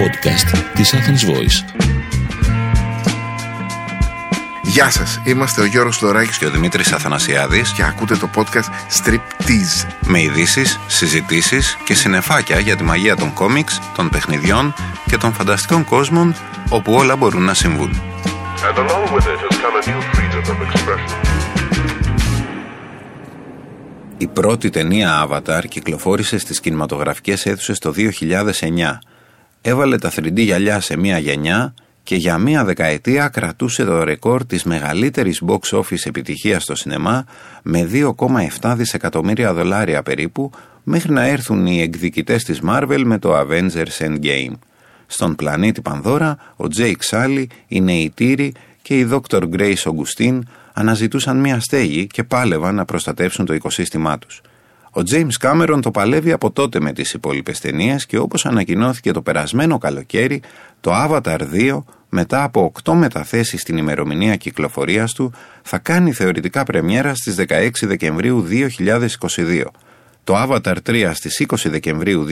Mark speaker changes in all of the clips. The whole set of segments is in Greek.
Speaker 1: podcast της Athens Voice.
Speaker 2: Γεια σας, είμαστε ο Γιώργος Φλωράκης
Speaker 3: και ο Δημήτρης Αθανασιάδης
Speaker 2: και ακούτε το podcast Striptease
Speaker 3: με ειδήσεις, συζητήσεις και συνεφάκια για τη μαγεία των κόμιξ, των παιχνιδιών και των φανταστικών κόσμων όπου όλα μπορούν να συμβούν. Η πρώτη ταινία Avatar κυκλοφόρησε στις κινηματογραφικές αίθουσες το 2009. Έβαλε τα 3D γυαλιά σε μία γενιά και για μία δεκαετία κρατούσε το ρεκόρ της μεγαλύτερης box office επιτυχίας στο σινεμά με 2,7 δισεκατομμύρια δολάρια περίπου μέχρι να έρθουν οι εκδικητές της Marvel με το Avengers Endgame. Στον πλανήτη Πανδώρα, ο Jake Sully, η Νεϊτήρη και η Dr. Grace Augustine αναζητούσαν μία στέγη και πάλευαν να προστατεύσουν το οικοσύστημά τους. Ο James Cameron το παλεύει από τότε με τις υπόλοιπες ταινίες και όπως ανακοινώθηκε το περασμένο καλοκαίρι, το Avatar 2 μετά από 8 μεταθέσεις στην ημερομηνία κυκλοφορίας του θα κάνει θεωρητικά πρεμιέρα στις 16 Δεκεμβρίου 2022. Το Avatar 3 στις 20 Δεκεμβρίου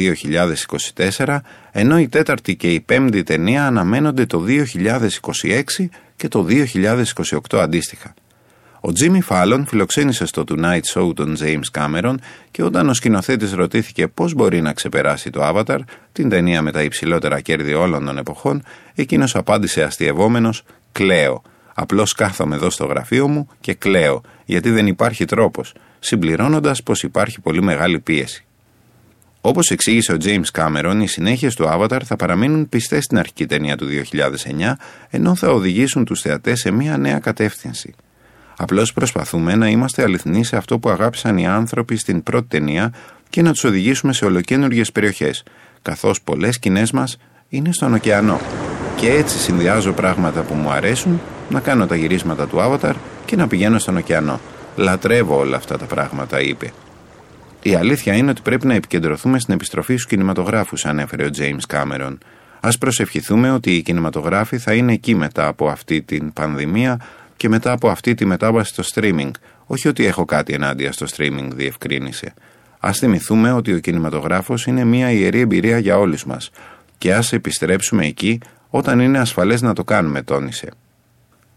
Speaker 3: 2024, ενώ η τέταρτη και η πέμπτη ταινία αναμένονται το 2026 και το 2028 αντίστοιχα. Ο Τζίμι Φάλλον φιλοξένησε στο Tonight Show τον James Cameron και όταν ο σκηνοθέτης ρωτήθηκε πώς μπορεί να ξεπεράσει το Avatar, την ταινία με τα υψηλότερα κέρδη όλων των εποχών, εκείνος απάντησε αστειευόμενος: Κλαίω. Απλώς κάθομαι εδώ στο γραφείο μου και κλαίω, γιατί δεν υπάρχει τρόπος, συμπληρώνοντας πως υπάρχει πολύ μεγάλη πίεση. Όπως εξήγησε ο James Cameron, οι συνέχειες του Avatar θα παραμείνουν πιστές στην αρχική ταινία του 2009, ενώ θα οδηγήσουν τους θεατές σε μια νέα κατεύθυνση. Απλώς προσπαθούμε να είμαστε αληθινοί σε αυτό που αγάπησαν οι άνθρωποι στην πρώτη ταινία και να τους οδηγήσουμε σε ολοκένουργιες περιοχές, καθώς πολλές σκηνές μας είναι στον ωκεανό. Και έτσι συνδυάζω πράγματα που μου αρέσουν, να κάνω τα γυρίσματα του Avatar και να πηγαίνω στον ωκεανό. Λατρεύω όλα αυτά τα πράγματα, είπε. Η αλήθεια είναι ότι πρέπει να επικεντρωθούμε στην επιστροφή στους κινηματογράφους, ανέφερε ο James Cameron. Α προσευχηθούμε ότι οι κινηματογράφοι θα είναι εκεί μετά από αυτή την πανδημία και μετά από αυτή τη μετάβαση στο streaming. Όχι ότι έχω κάτι ενάντια στο streaming, διευκρίνησε. Α θυμηθούμε ότι ο κινηματογράφος είναι μια ιερή εμπειρία για όλους μας. Και ας επιστρέψουμε εκεί όταν είναι ασφαλές να το κάνουμε, τόνισε.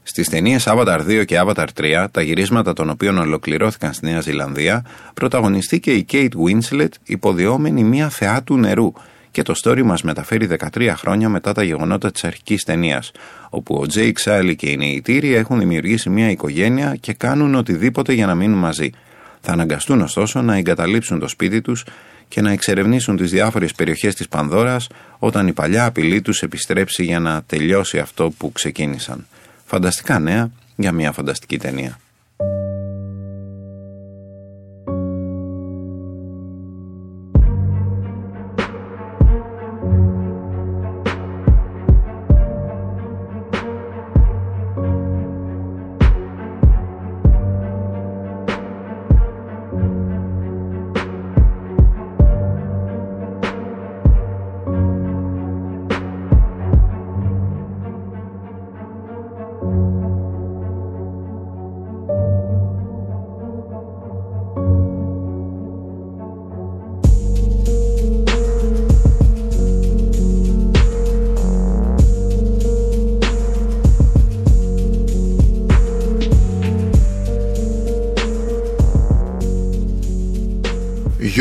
Speaker 3: Στις ταινίες Avatar 2 και Avatar 3, τα γυρίσματα των οποίων ολοκληρώθηκαν στη Νέα Ζηλανδία, πρωταγωνιστήκε η Kate Winslet υποδιόμενη μια θεά του νερού και το story μας μεταφέρει 13 χρόνια μετά τα γεγονότα της αρχικής ταινίας, όπου ο Τζέι Ξάλι και οι νεητήροι έχουν δημιουργήσει μια οικογένεια και κάνουν οτιδήποτε για να μείνουν μαζί. Θα αναγκαστούν ωστόσο να εγκαταλείψουν το σπίτι τους και να εξερευνήσουν τις διάφορες περιοχές της Πανδώρας όταν η παλιά απειλή τους επιστρέψει για να τελειώσει αυτό που ξεκίνησαν. Φανταστικά νέα για μια φανταστική ταινία.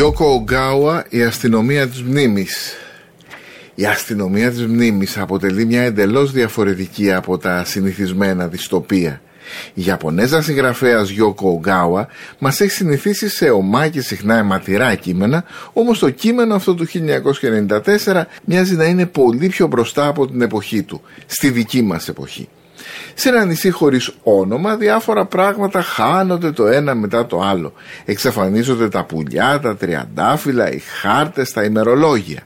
Speaker 2: Γιώκο Ογκάουα, η αστυνομία της μνήμης. Η αστυνομία της μνήμης αποτελεί μια εντελώς διαφορετική από τα συνηθισμένα δυστοπία. Η Ιαπωνέζα συγγραφέας Γιώκο Ογκάουα μας έχει συνηθίσει σε ομά και συχνά αιματηρά κείμενα, όμως το κείμενο αυτό του 1994 μοιάζει να είναι πολύ πιο μπροστά από την εποχή του, στη δική μας εποχή. Σε ένα νησί χωρίς όνομα διάφορα πράγματα χάνονται το ένα μετά το άλλο. Εξαφανίζονται τα πουλιά, τα τριαντάφυλλα, οι χάρτες, τα ημερολόγια.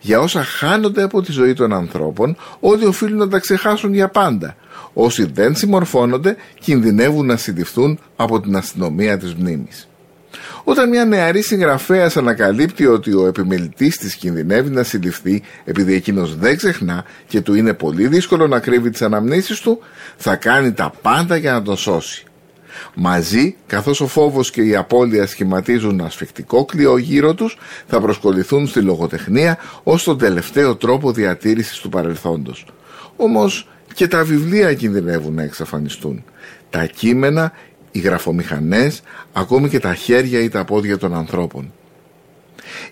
Speaker 2: Για όσα χάνονται από τη ζωή των ανθρώπων, όλοι οφείλουν να τα ξεχάσουν για πάντα. Όσοι δεν συμμορφώνονται, κινδυνεύουν να συντηφθούν από την αστυνομία της μνήμης. Όταν μια νεαρή συγγραφέας ανακαλύπτει ότι ο επιμελητής της κινδυνεύει να συλληφθεί επειδή εκείνος δεν ξεχνά και του είναι πολύ δύσκολο να κρύβει τις αναμνήσεις του, θα κάνει τα πάντα για να τον σώσει. Μαζί, καθώς ο φόβος και η απώλεια σχηματίζουν ασφικτικό κλειό γύρω τους, θα προσκοληθούν στη λογοτεχνία ως τον τελευταίο τρόπο διατήρησης του παρελθόντος. Όμως και τα βιβλία κινδυνεύουν να εξαφανιστούν. Τα κείμενα, οι γραφομηχανές, ακόμη και τα χέρια ή τα πόδια των ανθρώπων.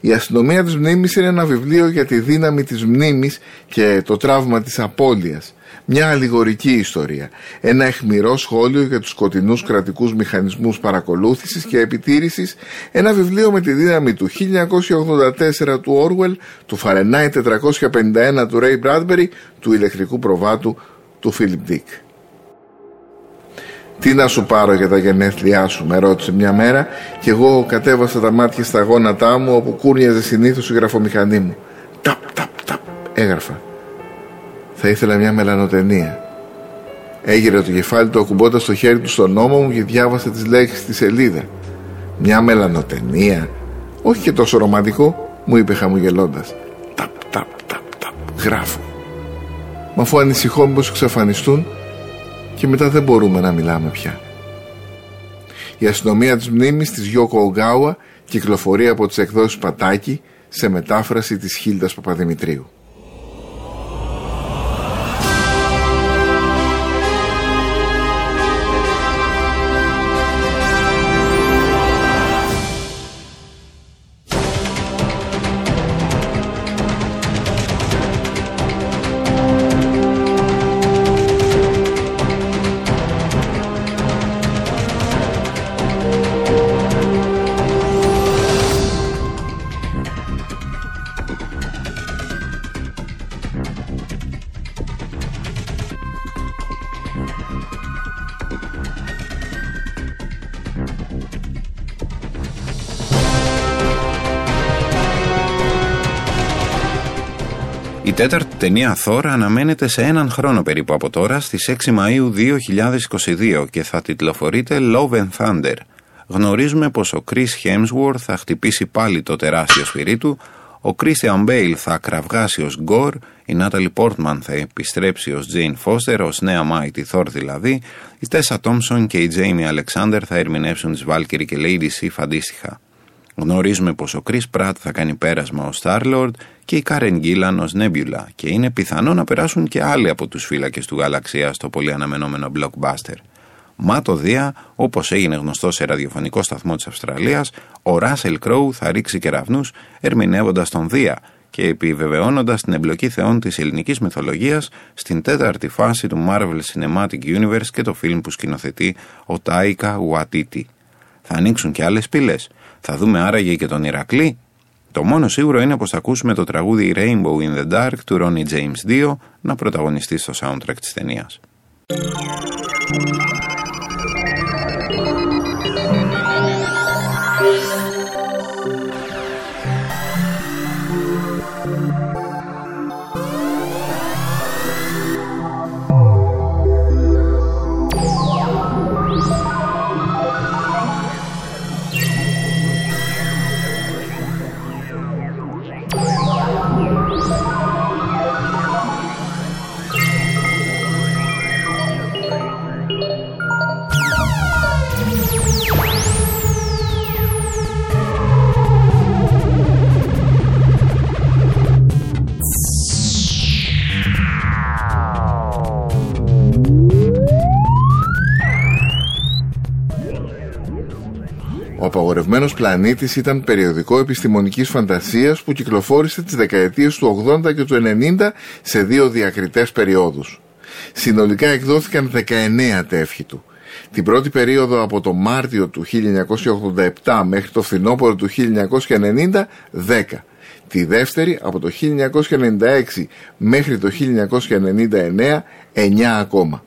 Speaker 2: Η αστυνομία της μνήμης είναι ένα βιβλίο για τη δύναμη της μνήμης και το τραύμα της απώλειας. Μια αλληγορική ιστορία. Ένα εχμηρό σχόλιο για τους σκοτεινούς κρατικούς μηχανισμούς παρακολούθησης και επιτήρησης. Ένα βιβλίο με τη δύναμη του 1984 του Orwell, του Fahrenheit 451 του Ray Bradbury, του ηλεκτρικού προβάτου του Philip Dick. Τι να σου πάρω για τα γενέθλιά σου, με ρώτησε μια μέρα και εγώ κατέβασα τα μάτια στα γόνατά μου όπου κούρνιαζε συνήθως η γραφομηχανή μου. Ταπ, ταπ, ταπ, έγραφα. Θα ήθελα μια μελανοτενία. Έγειρε το κεφάλι του ακουμπώντας το χέρι του στον νόμο μου και διάβασε τις λέξεις στη σελίδα. Μια μελανοτενία. Όχι και τόσο ρομαντικό, μου είπε χαμογελώντας. Ταπ, ταπ, ταπ, ταπ, γράφω. Μα αφού ανησυχώ μήπως εξαφανιστούν, και μετά δεν μπορούμε να μιλάμε πια. Η αστυνομία της μνήμης της Γιώκο Ογκάουα κυκλοφορεί από τις εκδόσεις Πατάκη σε μετάφραση της Χίλτας Παπαδημητρίου.
Speaker 3: Τέταρτη ταινία Thor αναμένεται σε έναν χρόνο περίπου από τώρα στις 6 Μαΐου 2022 και θα τιτλοφορείται Love and Thunder. Γνωρίζουμε πως ο Chris Hemsworth θα χτυπήσει πάλι το τεράστιο σφυρί του, ο Christian Bale θα κραυγάσει ως Gore, η Natalie Portman θα επιστρέψει ως Jane Foster, ως νέα Mighty Thor δηλαδή, η Tessa Thompson και η Jamie Alexander θα ερμηνεύσουν τις Valkyrie και Lady Sif αντίστοιχα. Γνωρίζουμε πως ο Chris Pratt θα κάνει πέρασμα ως Star-Lord και η Karen Gillan ως Nebula και είναι πιθανό να περάσουν και άλλοι από τους φύλακες του γαλαξία στο πολύ αναμενόμενο blockbuster. Μα το Δία, όπως έγινε γνωστό σε ραδιοφωνικό σταθμό της Αυστραλίας, ο Russell Crowe θα ρίξει κεραυνούς ερμηνεύοντας τον Δία και επιβεβαιώνοντας την εμπλοκή θεών της ελληνικής μυθολογίας στην τέταρτη φάση του Marvel Cinematic Universe και το φιλμ που σκηνοθετεί ο Τάικα Waititi. Θα ανοίξουν και άλλες πύλες. Θα δούμε άραγε και τον Ηρακλή. Το μόνο σίγουρο είναι πως θα ακούσουμε το τραγούδι Rainbow in the Dark του Ronnie James 2 να πρωταγωνιστεί στο soundtrack της ταινίας.
Speaker 2: Απαγορευμένος πλανήτης ήταν περιοδικό επιστημονικής φαντασίας που κυκλοφόρησε τις δεκαετίες του 80 και του 90 σε δύο διακριτές περιόδους. Συνολικά εκδόθηκαν 19 τεύχη του. Την πρώτη περίοδο από το Μάρτιο του 1987 μέχρι το φθινόπωρο του 1990, 10. Τη δεύτερη από το 1996 μέχρι το 1999, 9 ακόμα.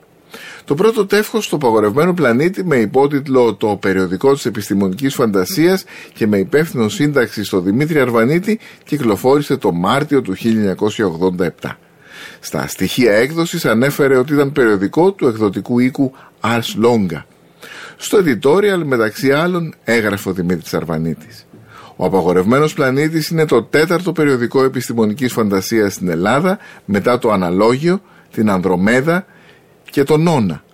Speaker 2: Το πρώτο τεύχος στο παγορευμένο πλανήτη με υπότιτλο «Το περιοδικό της επιστημονικής φαντασίας» και με υπεύθυνο σύνταξη στο Δημήτρη Αρβανίτη κυκλοφόρησε το Μάρτιο του 1987. Στα στοιχεία έκδοσης ανέφερε ότι ήταν περιοδικό του εκδοτικού οίκου Ars Longa. Στο editorial μεταξύ άλλων έγραφε ο Δημήτρης Αρβανίτης. Ο απαγορευμένος πλανήτης είναι το τέταρτο περιοδικό επιστημονικής φαντασίας στην Ελλάδα μετά το Αναλόγιο, την Ανδρομέδα και τον Νόνα.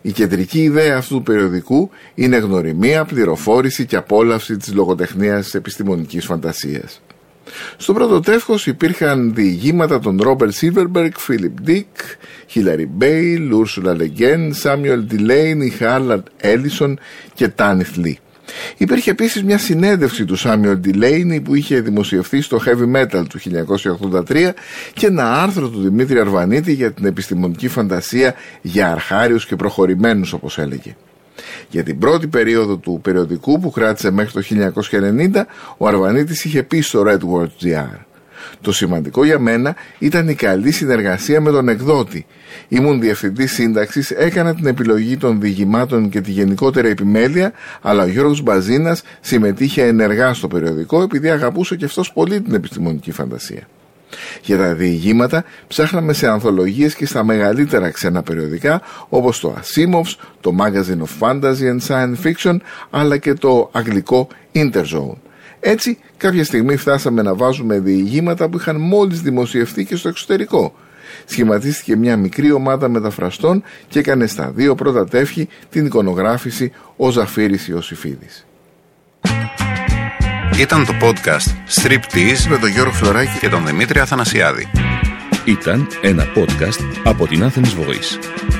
Speaker 2: Η κεντρική ιδέα αυτού του περιοδικού είναι γνωριμία, πληροφόρηση και απόλαυση της λογοτεχνίας της επιστημονικής φαντασίας. Στο πρώτο τεύχος υπήρχαν διηγήματα των Ρόμπερτ Σίλβερμπεργκ, Φίλιπ Ντίκ, Χίλαρι Μπέιλ, Ούρσουλα Λεγκέν, Σάμιουελ Ντιλέινι, Χάρλαντ Έλισον και Τάνιθ Λί. Υπήρχε επίσης μια συνέντευξη του Σάμιουελ Ντιλέινι που είχε δημοσιευθεί στο Heavy Metal του 1983 και ένα άρθρο του Δημήτρη Αρβανίτη για την επιστημονική φαντασία για αρχάριους και προχωρημένους όπως έλεγε. Για την πρώτη περίοδο του περιοδικού που κράτησε μέχρι το 1990 ο Αρβανίτης είχε πει στο Red GR το σημαντικό για μένα ήταν η καλή συνεργασία με τον εκδότη. Ήμουν διευθυντής σύνταξης, έκανα την επιλογή των διηγημάτων και τη γενικότερη επιμέλεια, αλλά ο Γιώργος Μπαζίνας συμμετείχε ενεργά στο περιοδικό επειδή αγαπούσε και αυτός πολύ την επιστημονική φαντασία. Για τα διηγήματα ψάχναμε σε ανθολογίες και στα μεγαλύτερα ξένα περιοδικά όπως το Asimov's, το Magazine of Fantasy and Science Fiction αλλά και το αγγλικό Interzone. Έτσι, κάποια στιγμή φτάσαμε να βάζουμε διηγήματα που είχαν μόλις δημοσιευτεί και στο εξωτερικό. Σχηματίστηκε μια μικρή ομάδα μεταφραστών και έκανε στα δύο πρώτα τεύχη την εικονογράφηση ο Ζαφύρης Ιωσήφιδης.
Speaker 3: Ήταν το podcast Strip
Speaker 2: με τον Γιώργο Φλωράκη
Speaker 3: και τον Δημήτρη Αθανασιάδη.
Speaker 1: Ήταν ένα podcast από την Athens Voice.